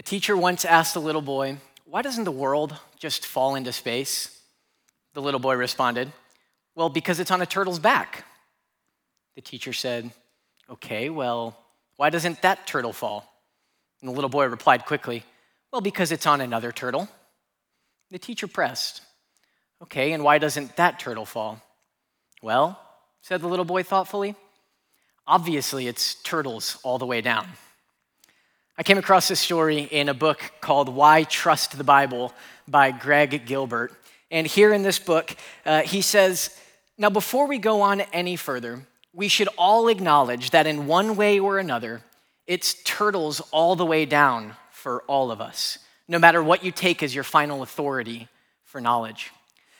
A teacher once asked a little boy, Why doesn't the world just fall into space? The little boy responded, Well, because it's on a turtle's back. The teacher said, Okay, well, why doesn't that turtle fall? And the little boy replied quickly, Well, because it's on another turtle. The teacher pressed, Okay, and why doesn't that turtle fall? Well, said the little boy thoughtfully, obviously it's turtles all the way down. I came across this story in a book called Why Trust the Bible by Greg Gilbert. And here in this book, uh, he says, Now, before we go on any further, we should all acknowledge that in one way or another, it's turtles all the way down for all of us, no matter what you take as your final authority for knowledge.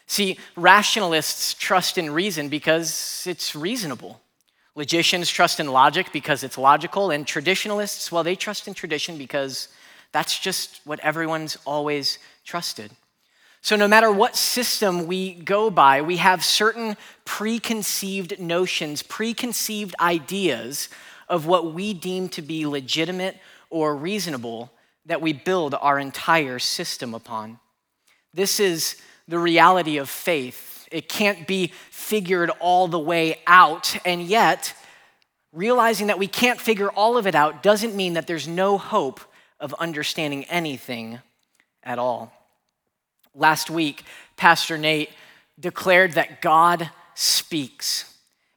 See, rationalists trust in reason because it's reasonable. Logicians trust in logic because it's logical, and traditionalists, well, they trust in tradition because that's just what everyone's always trusted. So, no matter what system we go by, we have certain preconceived notions, preconceived ideas of what we deem to be legitimate or reasonable that we build our entire system upon. This is the reality of faith it can't be figured all the way out. And yet, realizing that we can't figure all of it out doesn't mean that there's no hope of understanding anything at all. Last week, Pastor Nate declared that God speaks.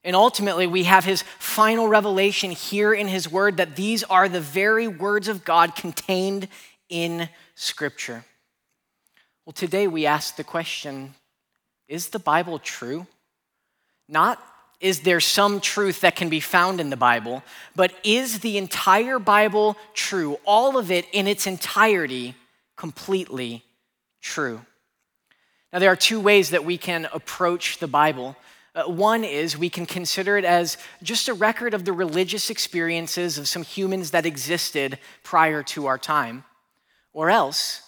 And ultimately, we have his final revelation here in his word that these are the very words of God contained in Scripture. Well, today we ask the question is the Bible true? Not is there some truth that can be found in the Bible, but is the entire Bible true? All of it in its entirety completely true? Now, there are two ways that we can approach the Bible. Uh, one is we can consider it as just a record of the religious experiences of some humans that existed prior to our time. Or else,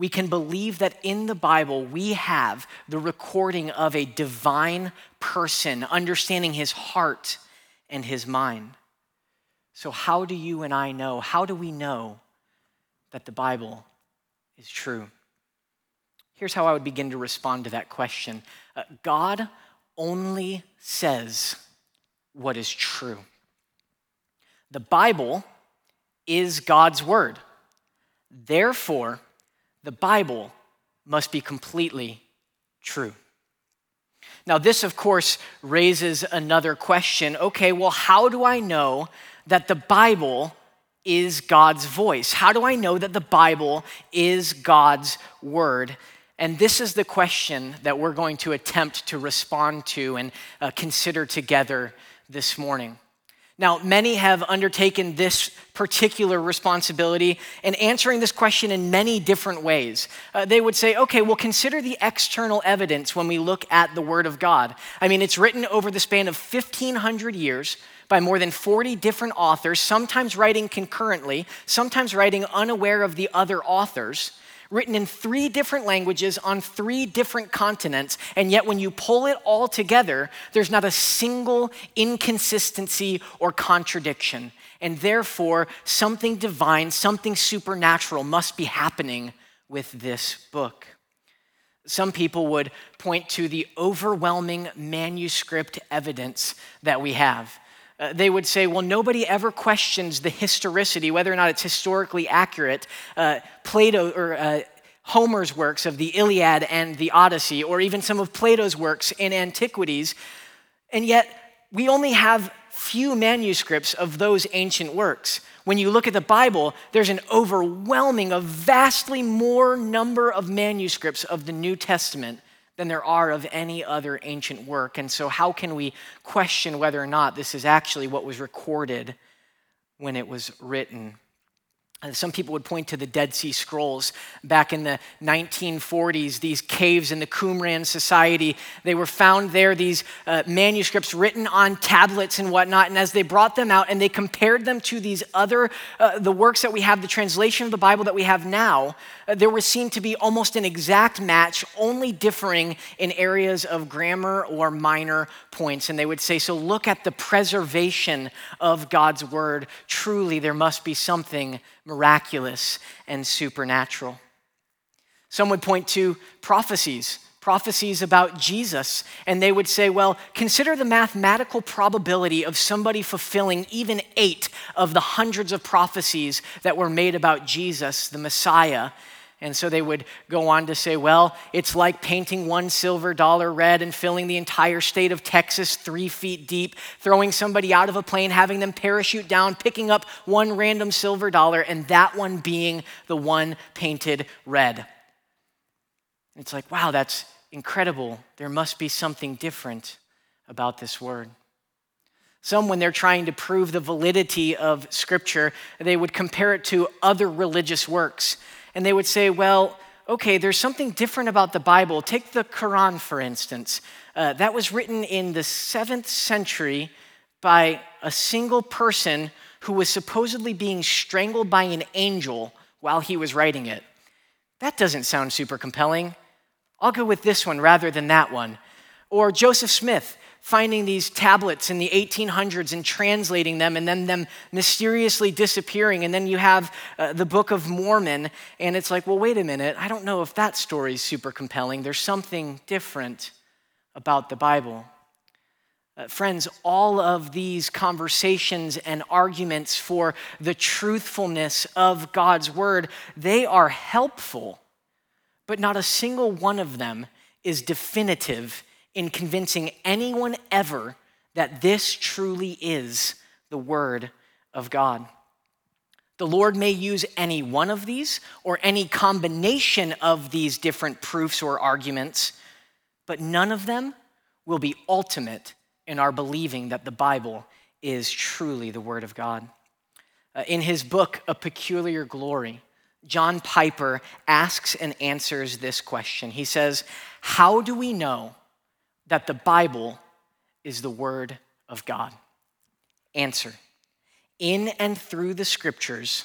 we can believe that in the Bible we have the recording of a divine person, understanding his heart and his mind. So, how do you and I know? How do we know that the Bible is true? Here's how I would begin to respond to that question uh, God only says what is true. The Bible is God's word. Therefore, the Bible must be completely true. Now, this, of course, raises another question. Okay, well, how do I know that the Bible is God's voice? How do I know that the Bible is God's word? And this is the question that we're going to attempt to respond to and uh, consider together this morning. Now, many have undertaken this particular responsibility in answering this question in many different ways. Uh, they would say, okay, well, consider the external evidence when we look at the Word of God. I mean, it's written over the span of 1,500 years by more than 40 different authors, sometimes writing concurrently, sometimes writing unaware of the other authors written in three different languages on three different continents, and yet when you pull it all together, there's not a single inconsistency or contradiction. And therefore, something divine, something supernatural must be happening with this book. Some people would point to the overwhelming manuscript evidence that we have. Uh, they would say, well, nobody ever questions the historicity, whether or not it's historically accurate. Uh, Plato or uh, Homer's works of the Iliad and the Odyssey, or even some of Plato's works in antiquities. And yet, we only have few manuscripts of those ancient works. When you look at the Bible, there's an overwhelming, a vastly more number of manuscripts of the New Testament than there are of any other ancient work. And so, how can we question whether or not this is actually what was recorded when it was written? Some people would point to the Dead Sea Scrolls back in the 1940s, these caves in the Qumran Society. They were found there, these uh, manuscripts written on tablets and whatnot. And as they brought them out and they compared them to these other, uh, the works that we have, the translation of the Bible that we have now, uh, there was seen to be almost an exact match, only differing in areas of grammar or minor points. And they would say, So look at the preservation of God's word. Truly, there must be something miraculous, and supernatural. Some would point to prophecies, prophecies about Jesus, and they would say, well, consider the mathematical probability of somebody fulfilling even eight of the hundreds of prophecies that were made about Jesus, the Messiah. And so they would go on to say, well, it's like painting one silver dollar red and filling the entire state of Texas three feet deep, throwing somebody out of a plane, having them parachute down, picking up one random silver dollar, and that one being the one painted red. It's like, wow, that's incredible. There must be something different about this word. Some, when they're trying to prove the validity of Scripture, they would compare it to other religious works. And they would say, well, okay, there's something different about the Bible. Take the Quran, for instance. Uh, that was written in the seventh century by a single person who was supposedly being strangled by an angel while he was writing it. That doesn't sound super compelling. I'll go with this one rather than that one. Or Joseph Smith finding these tablets in the 1800s and translating them and then them mysteriously disappearing. And then you have uh, the Book of Mormon, and it's like, well, wait a minute. I don't know if that story is super compelling. There's something different about the Bible. Uh, friends, all of these conversations and arguments for the truthfulness of God's word, they are helpful but not a single one of them is definitive in convincing anyone ever that this truly is the Word of God. The Lord may use any one of these or any combination of these different proofs or arguments, but none of them will be ultimate in our believing that the Bible is truly the Word of God. Uh, in his book, A Peculiar Glory, John Piper asks and answers this question. He says, How do we know that the Bible is the Word of God? Answer In and through the scriptures,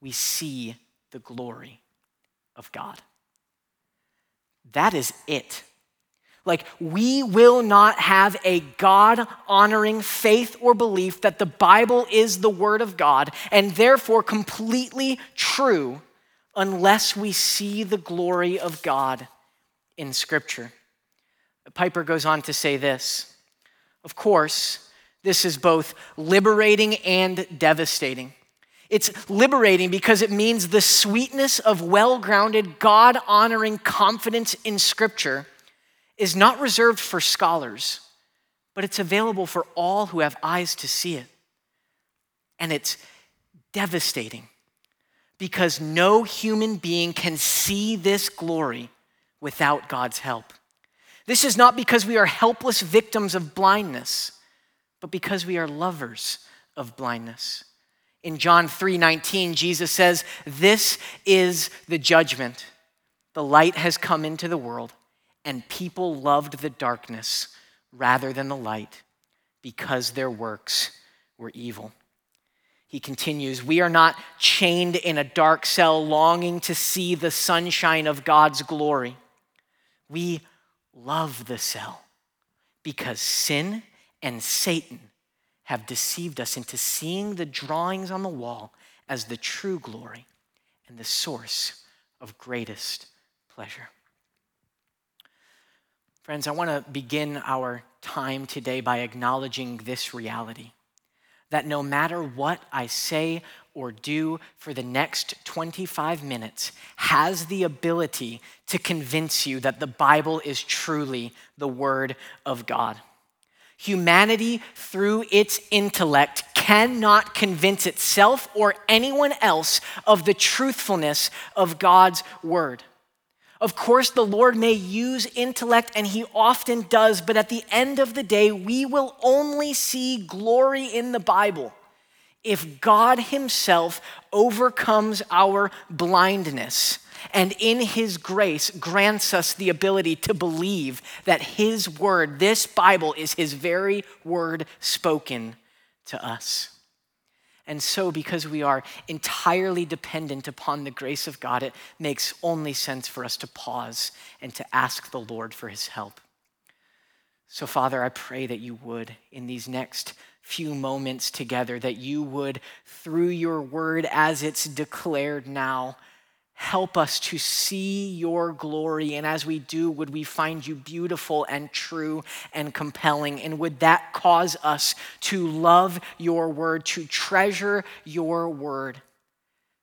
we see the glory of God. That is it. Like, we will not have a God honoring faith or belief that the Bible is the Word of God and therefore completely true unless we see the glory of God in Scripture. Piper goes on to say this Of course, this is both liberating and devastating. It's liberating because it means the sweetness of well grounded, God honoring confidence in Scripture is not reserved for scholars, but it's available for all who have eyes to see it. And it's devastating because no human being can see this glory without God's help. This is not because we are helpless victims of blindness, but because we are lovers of blindness. In John 3:19, Jesus says, "This is the judgment. The light has come into the world, and people loved the darkness rather than the light because their works were evil. He continues, We are not chained in a dark cell longing to see the sunshine of God's glory. We love the cell because sin and Satan have deceived us into seeing the drawings on the wall as the true glory and the source of greatest pleasure. Friends, I want to begin our time today by acknowledging this reality that no matter what I say or do for the next 25 minutes has the ability to convince you that the Bible is truly the Word of God. Humanity, through its intellect, cannot convince itself or anyone else of the truthfulness of God's Word. Of course, the Lord may use intellect, and He often does, but at the end of the day, we will only see glory in the Bible if God Himself overcomes our blindness and in His grace grants us the ability to believe that His word, this Bible, is His very word spoken to us. And so, because we are entirely dependent upon the grace of God, it makes only sense for us to pause and to ask the Lord for his help. So, Father, I pray that you would, in these next few moments together, that you would, through your word as it's declared now, help us to see your glory. And as we do, would we find you beautiful and true and compelling? And would that cause us to love your word, to treasure your word?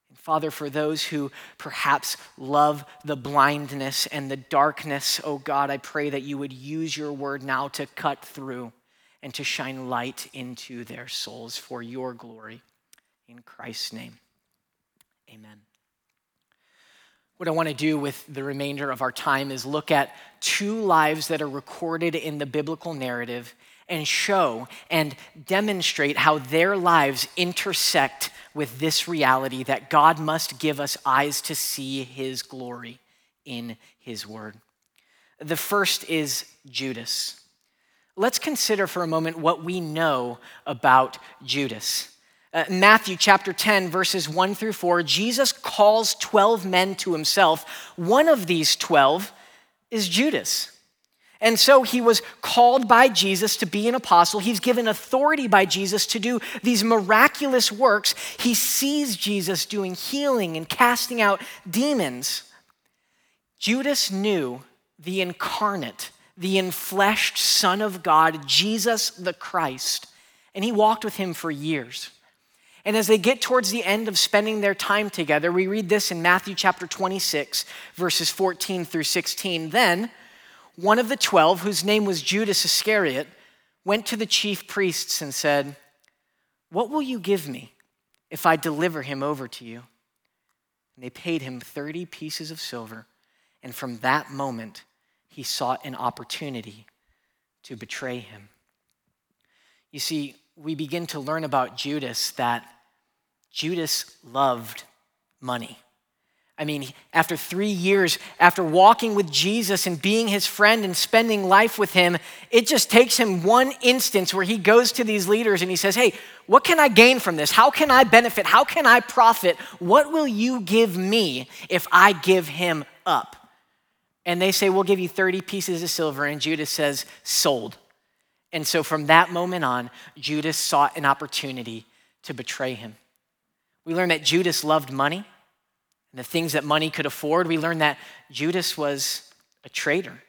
And Father, for those who perhaps love the blindness and the darkness, oh God, I pray that you would use your word now to cut through and to shine light into their souls for your glory. In Christ's name, amen. What I want to do with the remainder of our time is look at two lives that are recorded in the biblical narrative and show and demonstrate how their lives intersect with this reality that God must give us eyes to see his glory in his word. The first is Judas. Let's consider for a moment what we know about Judas. Uh, Matthew chapter 10, verses 1 through 4, Jesus calls 12 men to himself. One of these 12 is Judas. And so he was called by Jesus to be an apostle. He's given authority by Jesus to do these miraculous works. He sees Jesus doing healing and casting out demons. Judas knew the incarnate, the enfleshed Son of God, Jesus the Christ, and he walked with him for years. And as they get towards the end of spending their time together, we read this in Matthew chapter 26, verses 14 through 16. Then one of the twelve, whose name was Judas Iscariot, went to the chief priests and said, What will you give me if I deliver him over to you? And they paid him 30 pieces of silver. And from that moment, he sought an opportunity to betray him. You see, we begin to learn about Judas that Judas loved money. I mean, after three years, after walking with Jesus and being his friend and spending life with him, it just takes him one instance where he goes to these leaders and he says, Hey, what can I gain from this? How can I benefit? How can I profit? What will you give me if I give him up? And they say, We'll give you 30 pieces of silver. And Judas says, Sold. And so from that moment on, Judas sought an opportunity to betray him. We learn that Judas loved money and the things that money could afford. We learn that Judas was a traitor.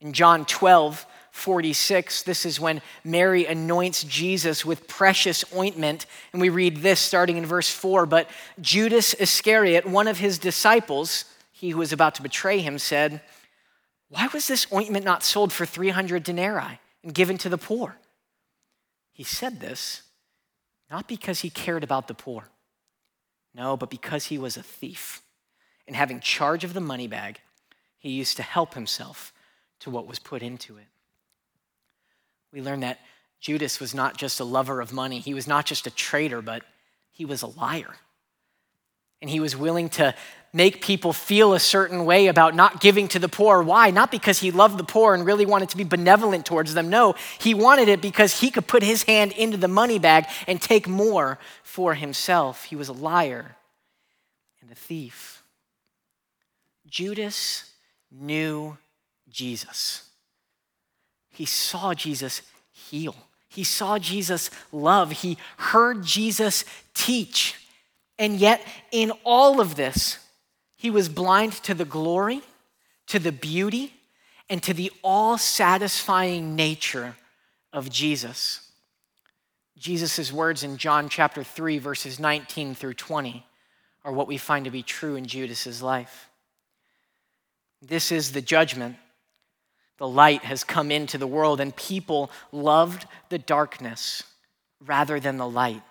In John 12, 46, this is when Mary anoints Jesus with precious ointment. And we read this starting in verse 4. But Judas Iscariot, one of his disciples, he who was about to betray him, said, Why was this ointment not sold for 300 denarii and given to the poor? He said this not because he cared about the poor. No, but because he was a thief. And having charge of the money bag, he used to help himself to what was put into it. We learn that Judas was not just a lover of money, he was not just a traitor, but he was a liar. And he was willing to make people feel a certain way about not giving to the poor. Why? Not because he loved the poor and really wanted to be benevolent towards them. No, he wanted it because he could put his hand into the money bag and take more for himself. He was a liar and a thief. Judas knew Jesus. He saw Jesus heal. He saw Jesus love. He heard Jesus teach. And yet, in all of this, he was blind to the glory, to the beauty, and to the all satisfying nature of Jesus. Jesus' words in John chapter 3, verses 19 through 20, are what we find to be true in Judas's life. This is the judgment. The light has come into the world, and people loved the darkness rather than the light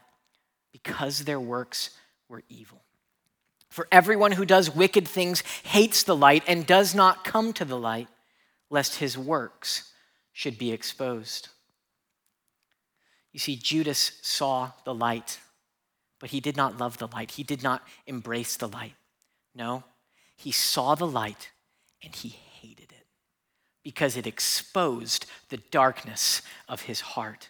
because their works were evil. For everyone who does wicked things hates the light and does not come to the light, lest his works should be exposed. You see, Judas saw the light, but he did not love the light. He did not embrace the light. No, he saw the light and he hated it because it exposed the darkness of his heart.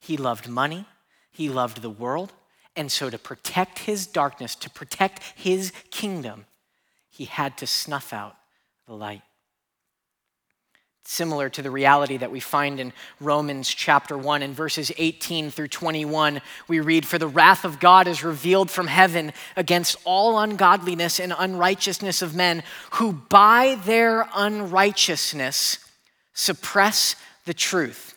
He loved money, he loved the world, and so, to protect his darkness, to protect his kingdom, he had to snuff out the light. similar to the reality that we find in Romans chapter 1 in verses 18 through 21. We read, For the wrath of God is revealed from heaven against all ungodliness and unrighteousness of men who by their unrighteousness suppress the truth.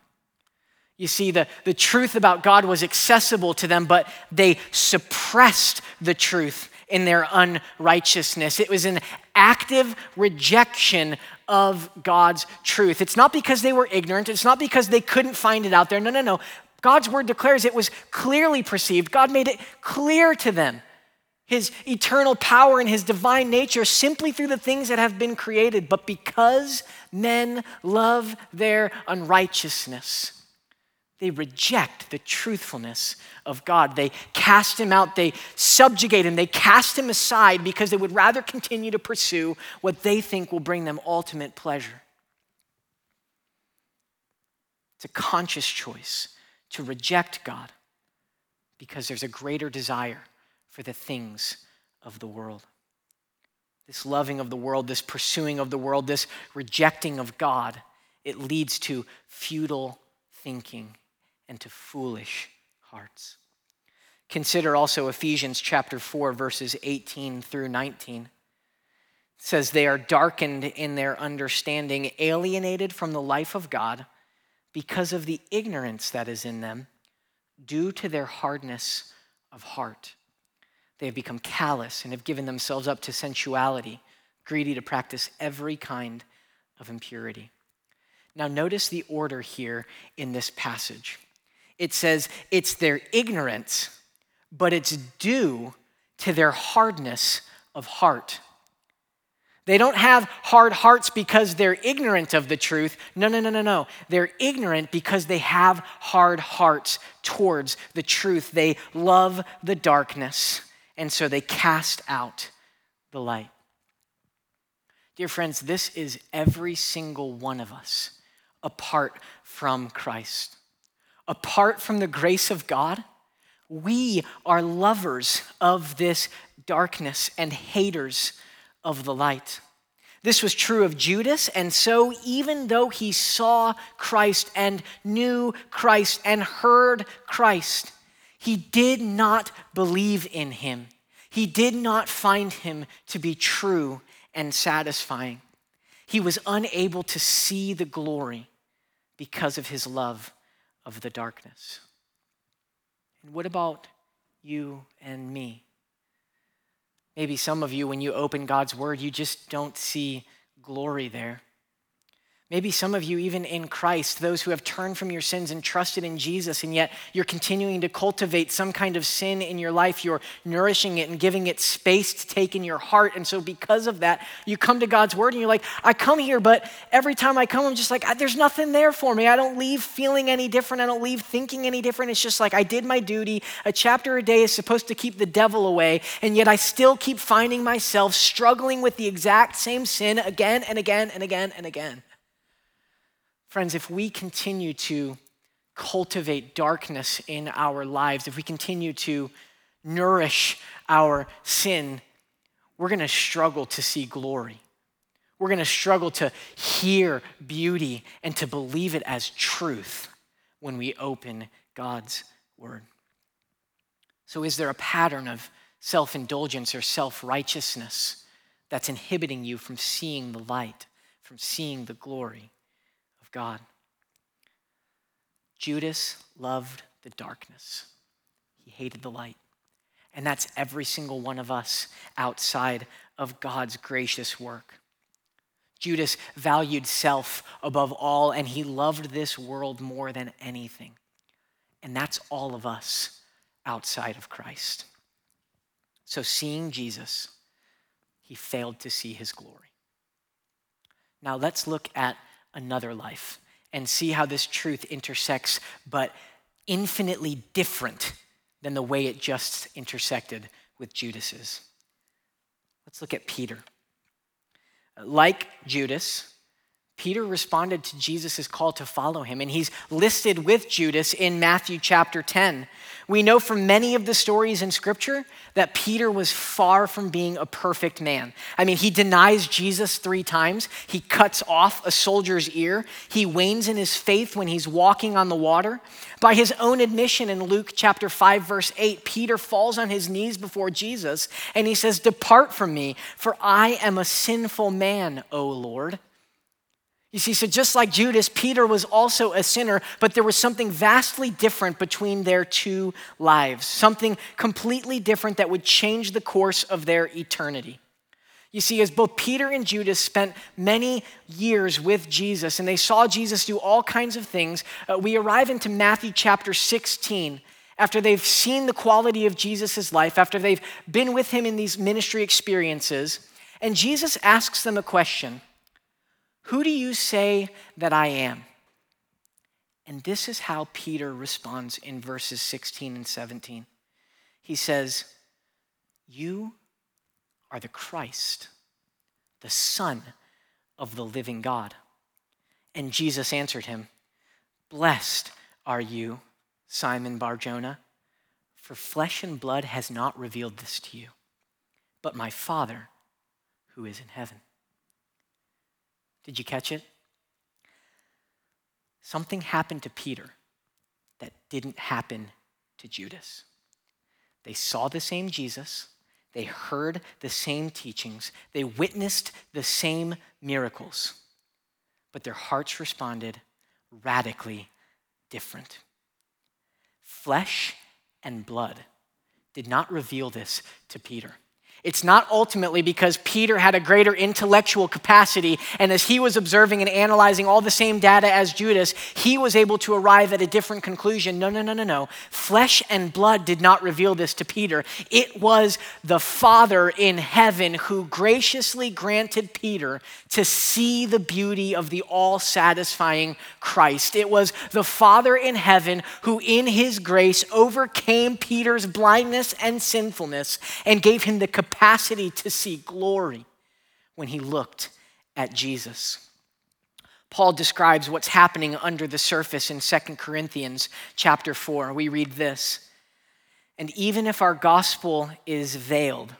You see, the, the truth about God was accessible to them, but they suppressed the truth in their unrighteousness. It was an active rejection of God's truth. It's not because they were ignorant, it's not because they couldn't find it out there. No, no, no. God's word declares it was clearly perceived. God made it clear to them his eternal power and his divine nature simply through the things that have been created. But because men love their unrighteousness, they reject the truthfulness of God. They cast him out, they subjugate him, they cast him aside because they would rather continue to pursue what they think will bring them ultimate pleasure. It's a conscious choice to reject God because there's a greater desire for the things of the world. This loving of the world, this pursuing of the world, this rejecting of God, it leads to futile thinking and to foolish hearts. Consider also Ephesians chapter 4, verses 18 through 19. It says, They are darkened in their understanding, alienated from the life of God because of the ignorance that is in them, due to their hardness of heart. They have become callous and have given themselves up to sensuality, greedy to practice every kind of impurity. Now, notice the order here in this passage it says it's their ignorance, but it's due to their hardness of heart. They don't have hard hearts because they're ignorant of the truth. No, no, no, no, no. They're ignorant because they have hard hearts towards the truth. They love the darkness, and so they cast out the light. Dear friends, this is every single one of us apart from Christ apart from the grace of God, we are lovers of this darkness and haters of the light. This was true of Judas, and so even though he saw Christ and knew Christ and heard Christ, he did not believe in him. He did not find him to be true and satisfying. He was unable to see the glory because of his love of the darkness. And what about you and me? Maybe some of you, when you open God's word, you just don't see glory there. Maybe some of you, even in Christ, those who have turned from your sins and trusted in Jesus, and yet you're continuing to cultivate some kind of sin in your life. You're nourishing it and giving it space to take in your heart. And so, because of that, you come to God's word and you're like, I come here, but every time I come, I'm just like, there's nothing there for me. I don't leave feeling any different. I don't leave thinking any different. It's just like, I did my duty. A chapter a day is supposed to keep the devil away. And yet, I still keep finding myself struggling with the exact same sin again and again and again and again. Friends, if we continue to cultivate darkness in our lives, if we continue to nourish our sin, we're going to struggle to see glory. We're going to struggle to hear beauty and to believe it as truth when we open God's word. So, is there a pattern of self indulgence or self righteousness that's inhibiting you from seeing the light, from seeing the glory God. Judas loved the darkness, he hated the light. And that's every single one of us outside of God's gracious work. Judas valued self above all, and he loved this world more than anything. And that's all of us outside of Christ. So, seeing Jesus, he failed to see his glory. Now, let's look at another life and see how this truth intersects, but infinitely different than the way it just intersected with Judas's. Let's look at Peter. Like Judas, Peter responded to Jesus' call to follow him, and he's listed with Judas in Matthew chapter 10. We know from many of the stories in Scripture that Peter was far from being a perfect man. I mean, he denies Jesus three times, he cuts off a soldier's ear, he wanes in his faith when he's walking on the water. By his own admission in Luke chapter 5, verse 8, Peter falls on his knees before Jesus and he says, Depart from me, for I am a sinful man, O Lord. You see, so just like Judas, Peter was also a sinner, but there was something vastly different between their two lives, something completely different that would change the course of their eternity. You see, as both Peter and Judas spent many years with Jesus and they saw Jesus do all kinds of things, uh, we arrive into Matthew chapter 16 after they've seen the quality of Jesus' life, after they've been with him in these ministry experiences, and Jesus asks them a question who do you say that I am? And this is how Peter responds in verses 16 and 17. He says, You are the Christ, the Son of the living God. And Jesus answered him, Blessed are you, Simon Barjona, for flesh and blood has not revealed this to you, but my Father who is in heaven. Did you catch it? Something happened to Peter that didn't happen to Judas. They saw the same Jesus, they heard the same teachings, they witnessed the same miracles, but their hearts responded radically different. Flesh and blood did not reveal this to Peter. It's not ultimately because Peter had a greater intellectual capacity, and as he was observing and analyzing all the same data as Judas, he was able to arrive at a different conclusion. No, no, no, no, no. Flesh and blood did not reveal this to Peter. It was the Father in heaven who graciously granted Peter to see the beauty of the all satisfying Christ. It was the Father in heaven who, in his grace, overcame Peter's blindness and sinfulness and gave him the capacity capacity to see glory when he looked at Jesus. Paul describes what's happening under the surface in 2 Corinthians chapter 4. We read this And even if our gospel is veiled,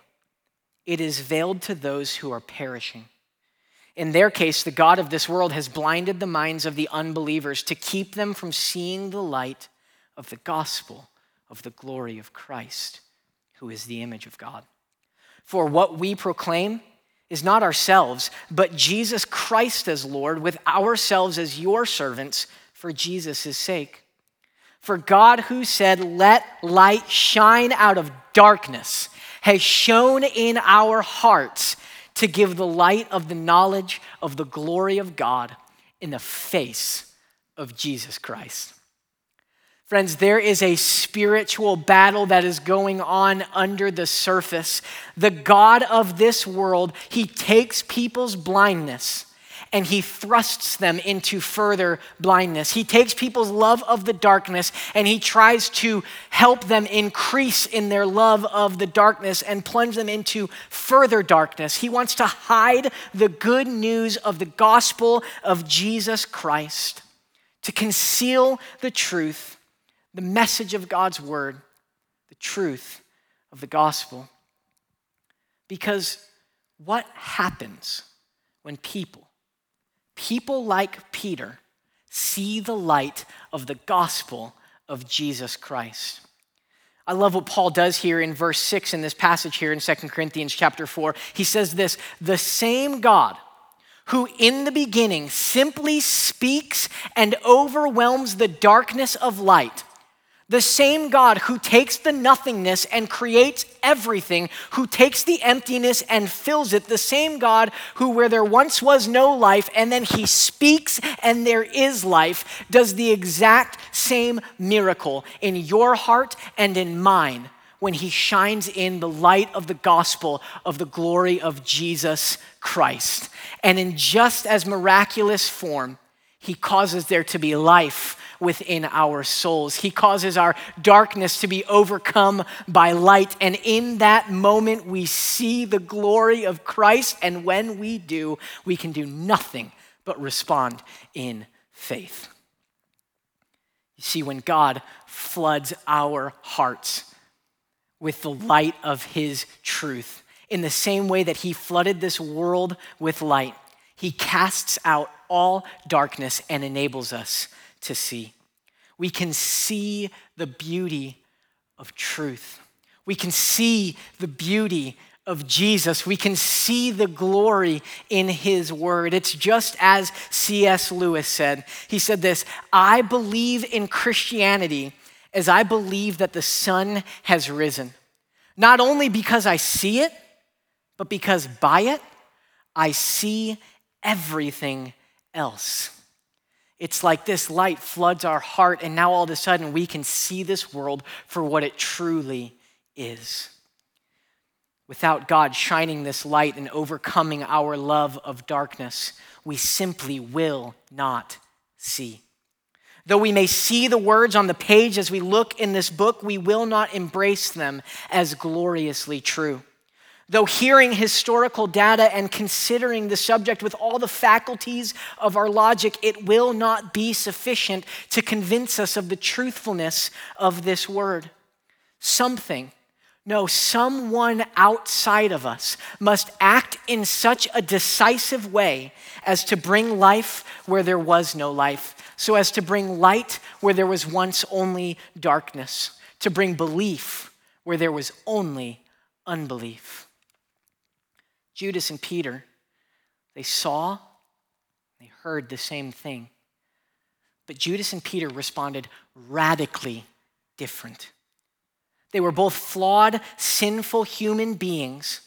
it is veiled to those who are perishing. In their case, the God of this world has blinded the minds of the unbelievers to keep them from seeing the light of the gospel of the glory of Christ, who is the image of God. For what we proclaim is not ourselves, but Jesus Christ as Lord, with ourselves as your servants for Jesus' sake. For God, who said, Let light shine out of darkness, has shone in our hearts to give the light of the knowledge of the glory of God in the face of Jesus Christ. Friends, there is a spiritual battle that is going on under the surface. The God of this world, he takes people's blindness and he thrusts them into further blindness. He takes people's love of the darkness and he tries to help them increase in their love of the darkness and plunge them into further darkness. He wants to hide the good news of the gospel of Jesus Christ, to conceal the truth the message of God's word, the truth of the gospel. Because what happens when people, people like Peter, see the light of the gospel of Jesus Christ? I love what Paul does here in verse 6 in this passage here in 2 Corinthians chapter 4. He says this The same God who in the beginning simply speaks and overwhelms the darkness of light the same God who takes the nothingness and creates everything, who takes the emptiness and fills it, the same God who, where there once was no life, and then he speaks and there is life, does the exact same miracle in your heart and in mine when he shines in the light of the gospel of the glory of Jesus Christ. And in just as miraculous form, He causes there to be life within our souls. He causes our darkness to be overcome by light. And in that moment, we see the glory of Christ. And when we do, we can do nothing but respond in faith. You see, when God floods our hearts with the light of His truth, in the same way that He flooded this world with light, He casts out all darkness and enables us to see. We can see the beauty of truth. We can see the beauty of Jesus. We can see the glory in his word. It's just as C.S. Lewis said. He said this I believe in Christianity as I believe that the sun has risen, not only because I see it, but because by it I see everything else. It's like this light floods our heart, and now all of a sudden we can see this world for what it truly is. Without God shining this light and overcoming our love of darkness, we simply will not see. Though we may see the words on the page as we look in this book, we will not embrace them as gloriously true. Though hearing historical data and considering the subject with all the faculties of our logic, it will not be sufficient to convince us of the truthfulness of this word. Something, no, someone outside of us must act in such a decisive way as to bring life where there was no life, so as to bring light where there was once only darkness, to bring belief where there was only unbelief. Judas and Peter, they saw, they heard the same thing. But Judas and Peter responded radically different. They were both flawed, sinful human beings.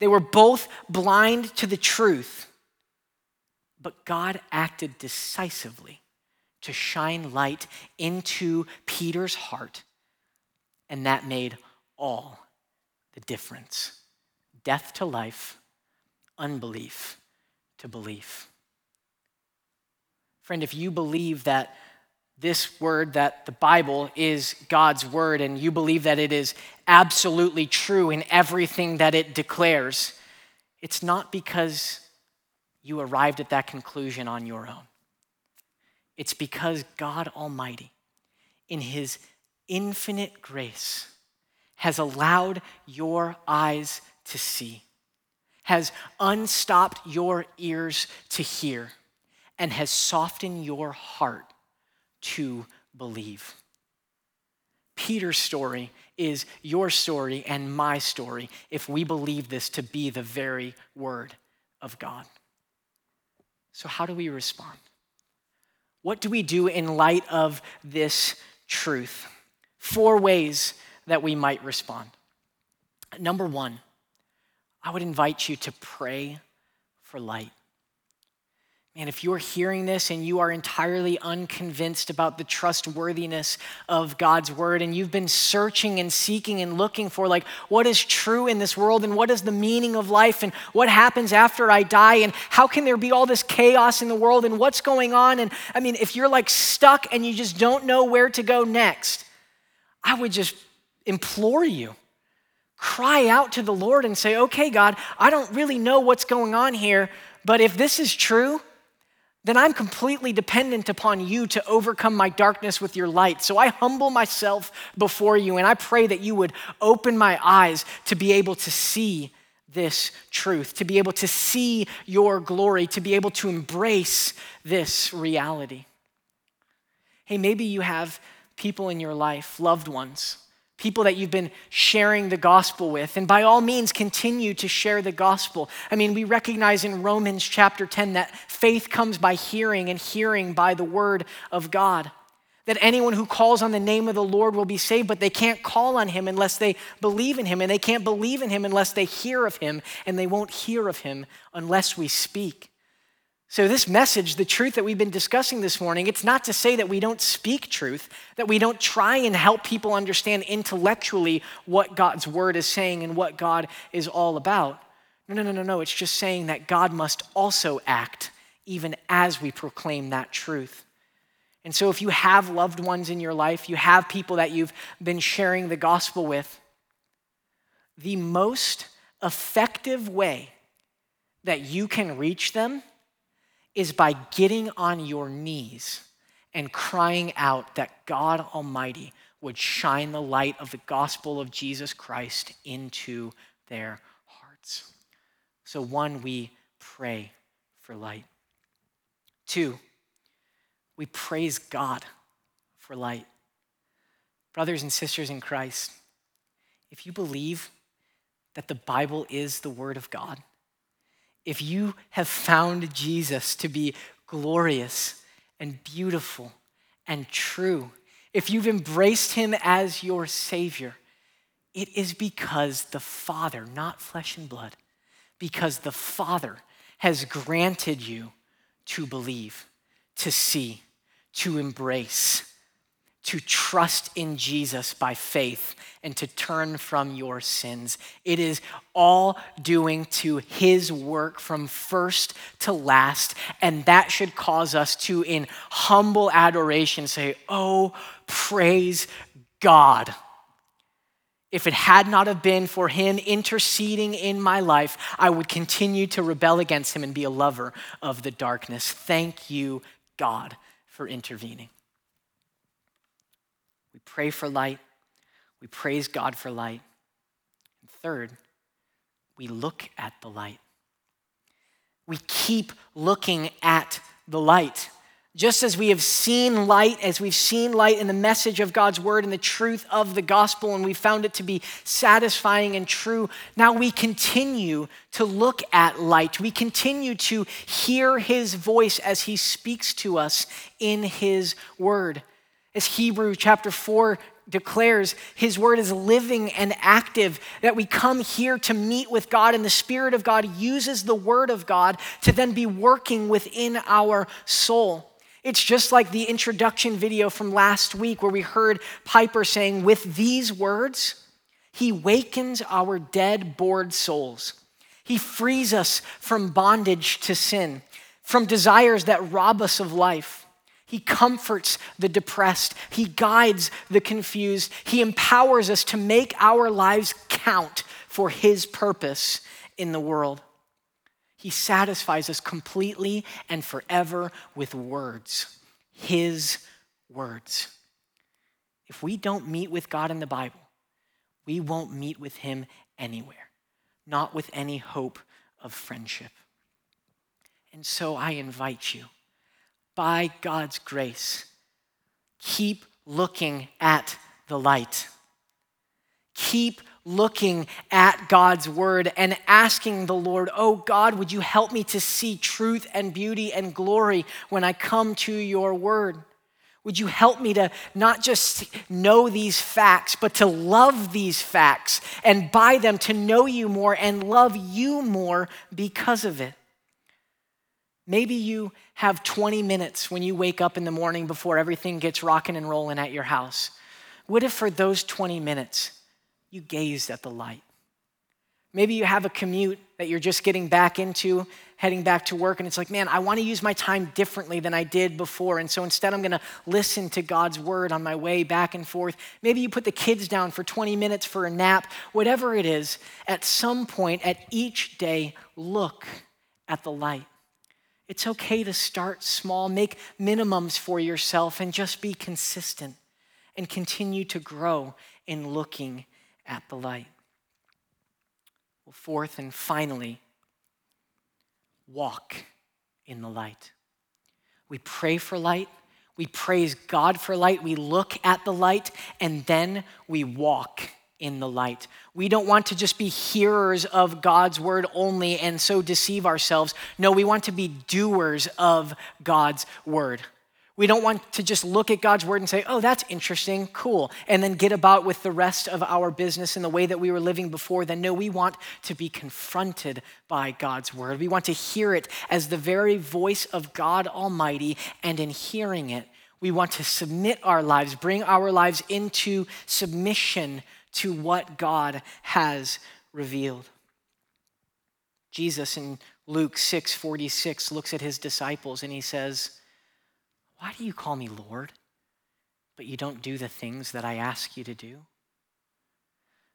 They were both blind to the truth. But God acted decisively to shine light into Peter's heart, and that made all the difference death to life, unbelief to belief. Friend, if you believe that this word, that the Bible is God's word, and you believe that it is absolutely true in everything that it declares, it's not because you arrived at that conclusion on your own. It's because God Almighty, in His infinite grace, has allowed your eyes to see, has unstopped your ears to hear, and has softened your heart to believe. Peter's story is your story and my story if we believe this to be the very word of God. So, how do we respond? What do we do in light of this truth? Four ways that we might respond. Number one, I would invite you to pray for light. And if you're hearing this and you are entirely unconvinced about the trustworthiness of God's word, and you've been searching and seeking and looking for, like, what is true in this world, and what is the meaning of life, and what happens after I die, and how can there be all this chaos in the world, and what's going on? And I mean, if you're like stuck and you just don't know where to go next, I would just implore you cry out to the Lord and say, okay, God, I don't really know what's going on here, but if this is true, then I'm completely dependent upon you to overcome my darkness with your light. So I humble myself before you and I pray that you would open my eyes to be able to see this truth, to be able to see your glory, to be able to embrace this reality. Hey, maybe you have people in your life, loved ones, people that you've been sharing the gospel with. And by all means, continue to share the gospel. I mean, we recognize in Romans chapter 10 that faith comes by hearing, and hearing by the word of God. That anyone who calls on the name of the Lord will be saved, but they can't call on him unless they believe in him, and they can't believe in him unless they hear of him, and they won't hear of him unless we speak. So, this message, the truth that we've been discussing this morning, it's not to say that we don't speak truth, that we don't try and help people understand intellectually what God's word is saying and what God is all about. No, no, no, no, no. It's just saying that God must also act even as we proclaim that truth. And so, if you have loved ones in your life, you have people that you've been sharing the gospel with, the most effective way that you can reach them is by getting on your knees and crying out that God Almighty would shine the light of the gospel of Jesus Christ into their hearts. So, one, we pray for light. Two, we praise God for light. Brothers and sisters in Christ, if you believe that the Bible is the Word of God, if you have found Jesus to be glorious and beautiful and true, if you've embraced him as your Savior, it is because the Father, not flesh and blood, because the Father has granted you to believe, to see, to embrace, to trust in Jesus by faith and to turn from your sins. It is all doing to his work from first to last. And that should cause us to, in humble adoration, say, Oh, praise God. If it had not have been for him interceding in my life, I would continue to rebel against him and be a lover of the darkness. Thank you, God, for intervening. We pray for light. We praise God for light. And third, we look at the light. We keep looking at the light. Just as we have seen light, as we've seen light in the message of God's word and the truth of the gospel, and we found it to be satisfying and true, now we continue to look at light. We continue to hear his voice as he speaks to us in his word. As Hebrew chapter 4 declares, His word is living and active, that we come here to meet with God, and the Spirit of God uses the word of God to then be working within our soul. It's just like the introduction video from last week where we heard Piper saying, With these words, He wakens our dead, bored souls. He frees us from bondage to sin, from desires that rob us of life. He comforts the depressed. He guides the confused. He empowers us to make our lives count for His purpose in the world. He satisfies us completely and forever with words, His words. If we don't meet with God in the Bible, we won't meet with Him anywhere, not with any hope of friendship. And so I invite you by God's grace, keep looking at the light. Keep looking at God's word and asking the Lord, Oh God, would you help me to see truth and beauty and glory when I come to your word? Would you help me to not just know these facts, but to love these facts and by them to know you more and love you more because of it? Maybe you have 20 minutes when you wake up in the morning before everything gets rocking and rolling at your house. What if for those 20 minutes you gazed at the light? Maybe you have a commute that you're just getting back into, heading back to work, and it's like, man, I want to use my time differently than I did before. And so instead, I'm going to listen to God's word on my way back and forth. Maybe you put the kids down for 20 minutes for a nap, whatever it is. At some point, at each day, look at the light. It's okay to start small, make minimums for yourself, and just be consistent and continue to grow in looking at the light. Well, fourth and finally, walk in the light. We pray for light, we praise God for light, we look at the light, and then we walk in the light. We don't want to just be hearers of God's word only and so deceive ourselves. No, we want to be doers of God's word. We don't want to just look at God's word and say, oh, that's interesting, cool, and then get about with the rest of our business in the way that we were living before. Then, no, we want to be confronted by God's word. We want to hear it as the very voice of God Almighty, and in hearing it, we want to submit our lives, bring our lives into submission to what God has revealed. Jesus in Luke 6 46 looks at his disciples and he says, Why do you call me Lord, but you don't do the things that I ask you to do?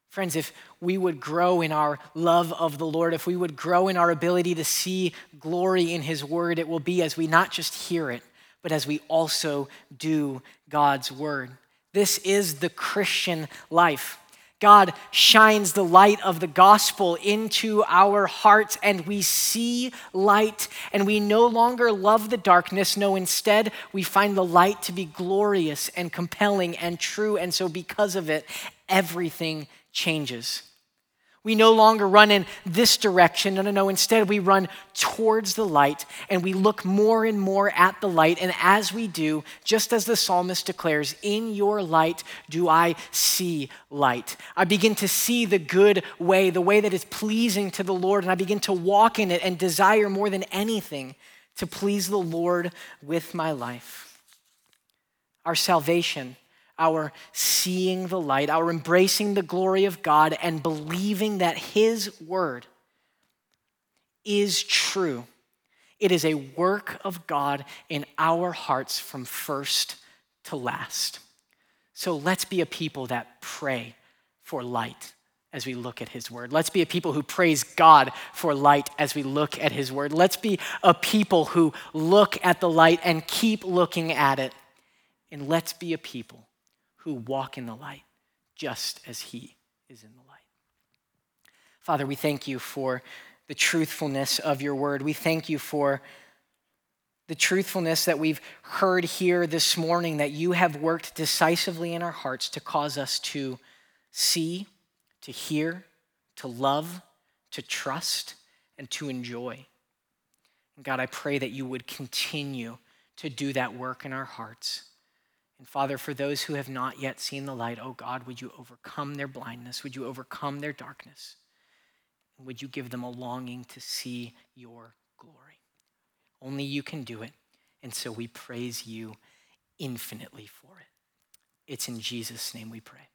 Friends, if we would grow in our love of the Lord, if we would grow in our ability to see glory in His word, it will be as we not just hear it, but as we also do God's word. This is the Christian life. God shines the light of the gospel into our hearts, and we see light, and we no longer love the darkness. No, instead, we find the light to be glorious and compelling and true. And so, because of it, everything changes. We no longer run in this direction. No, no, no. Instead, we run towards the light and we look more and more at the light. And as we do, just as the psalmist declares, In your light do I see light. I begin to see the good way, the way that is pleasing to the Lord, and I begin to walk in it and desire more than anything to please the Lord with my life. Our salvation our seeing the light, our embracing the glory of God, and believing that His word is true. It is a work of God in our hearts from first to last. So let's be a people that pray for light as we look at his word. Let's be a people who praise God for light as we look at his word. Let's be a people who look at the light and keep looking at it. And let's be a people who walk in the light just as he is in the light. Father, we thank you for the truthfulness of your word. We thank you for the truthfulness that we've heard here this morning, that you have worked decisively in our hearts to cause us to see, to hear, to love, to trust, and to enjoy. And God, I pray that you would continue to do that work in our hearts. And Father, for those who have not yet seen the light, oh God, would you overcome their blindness? Would you overcome their darkness? And would you give them a longing to see your glory? Only you can do it. And so we praise you infinitely for it. It's in Jesus' name we pray.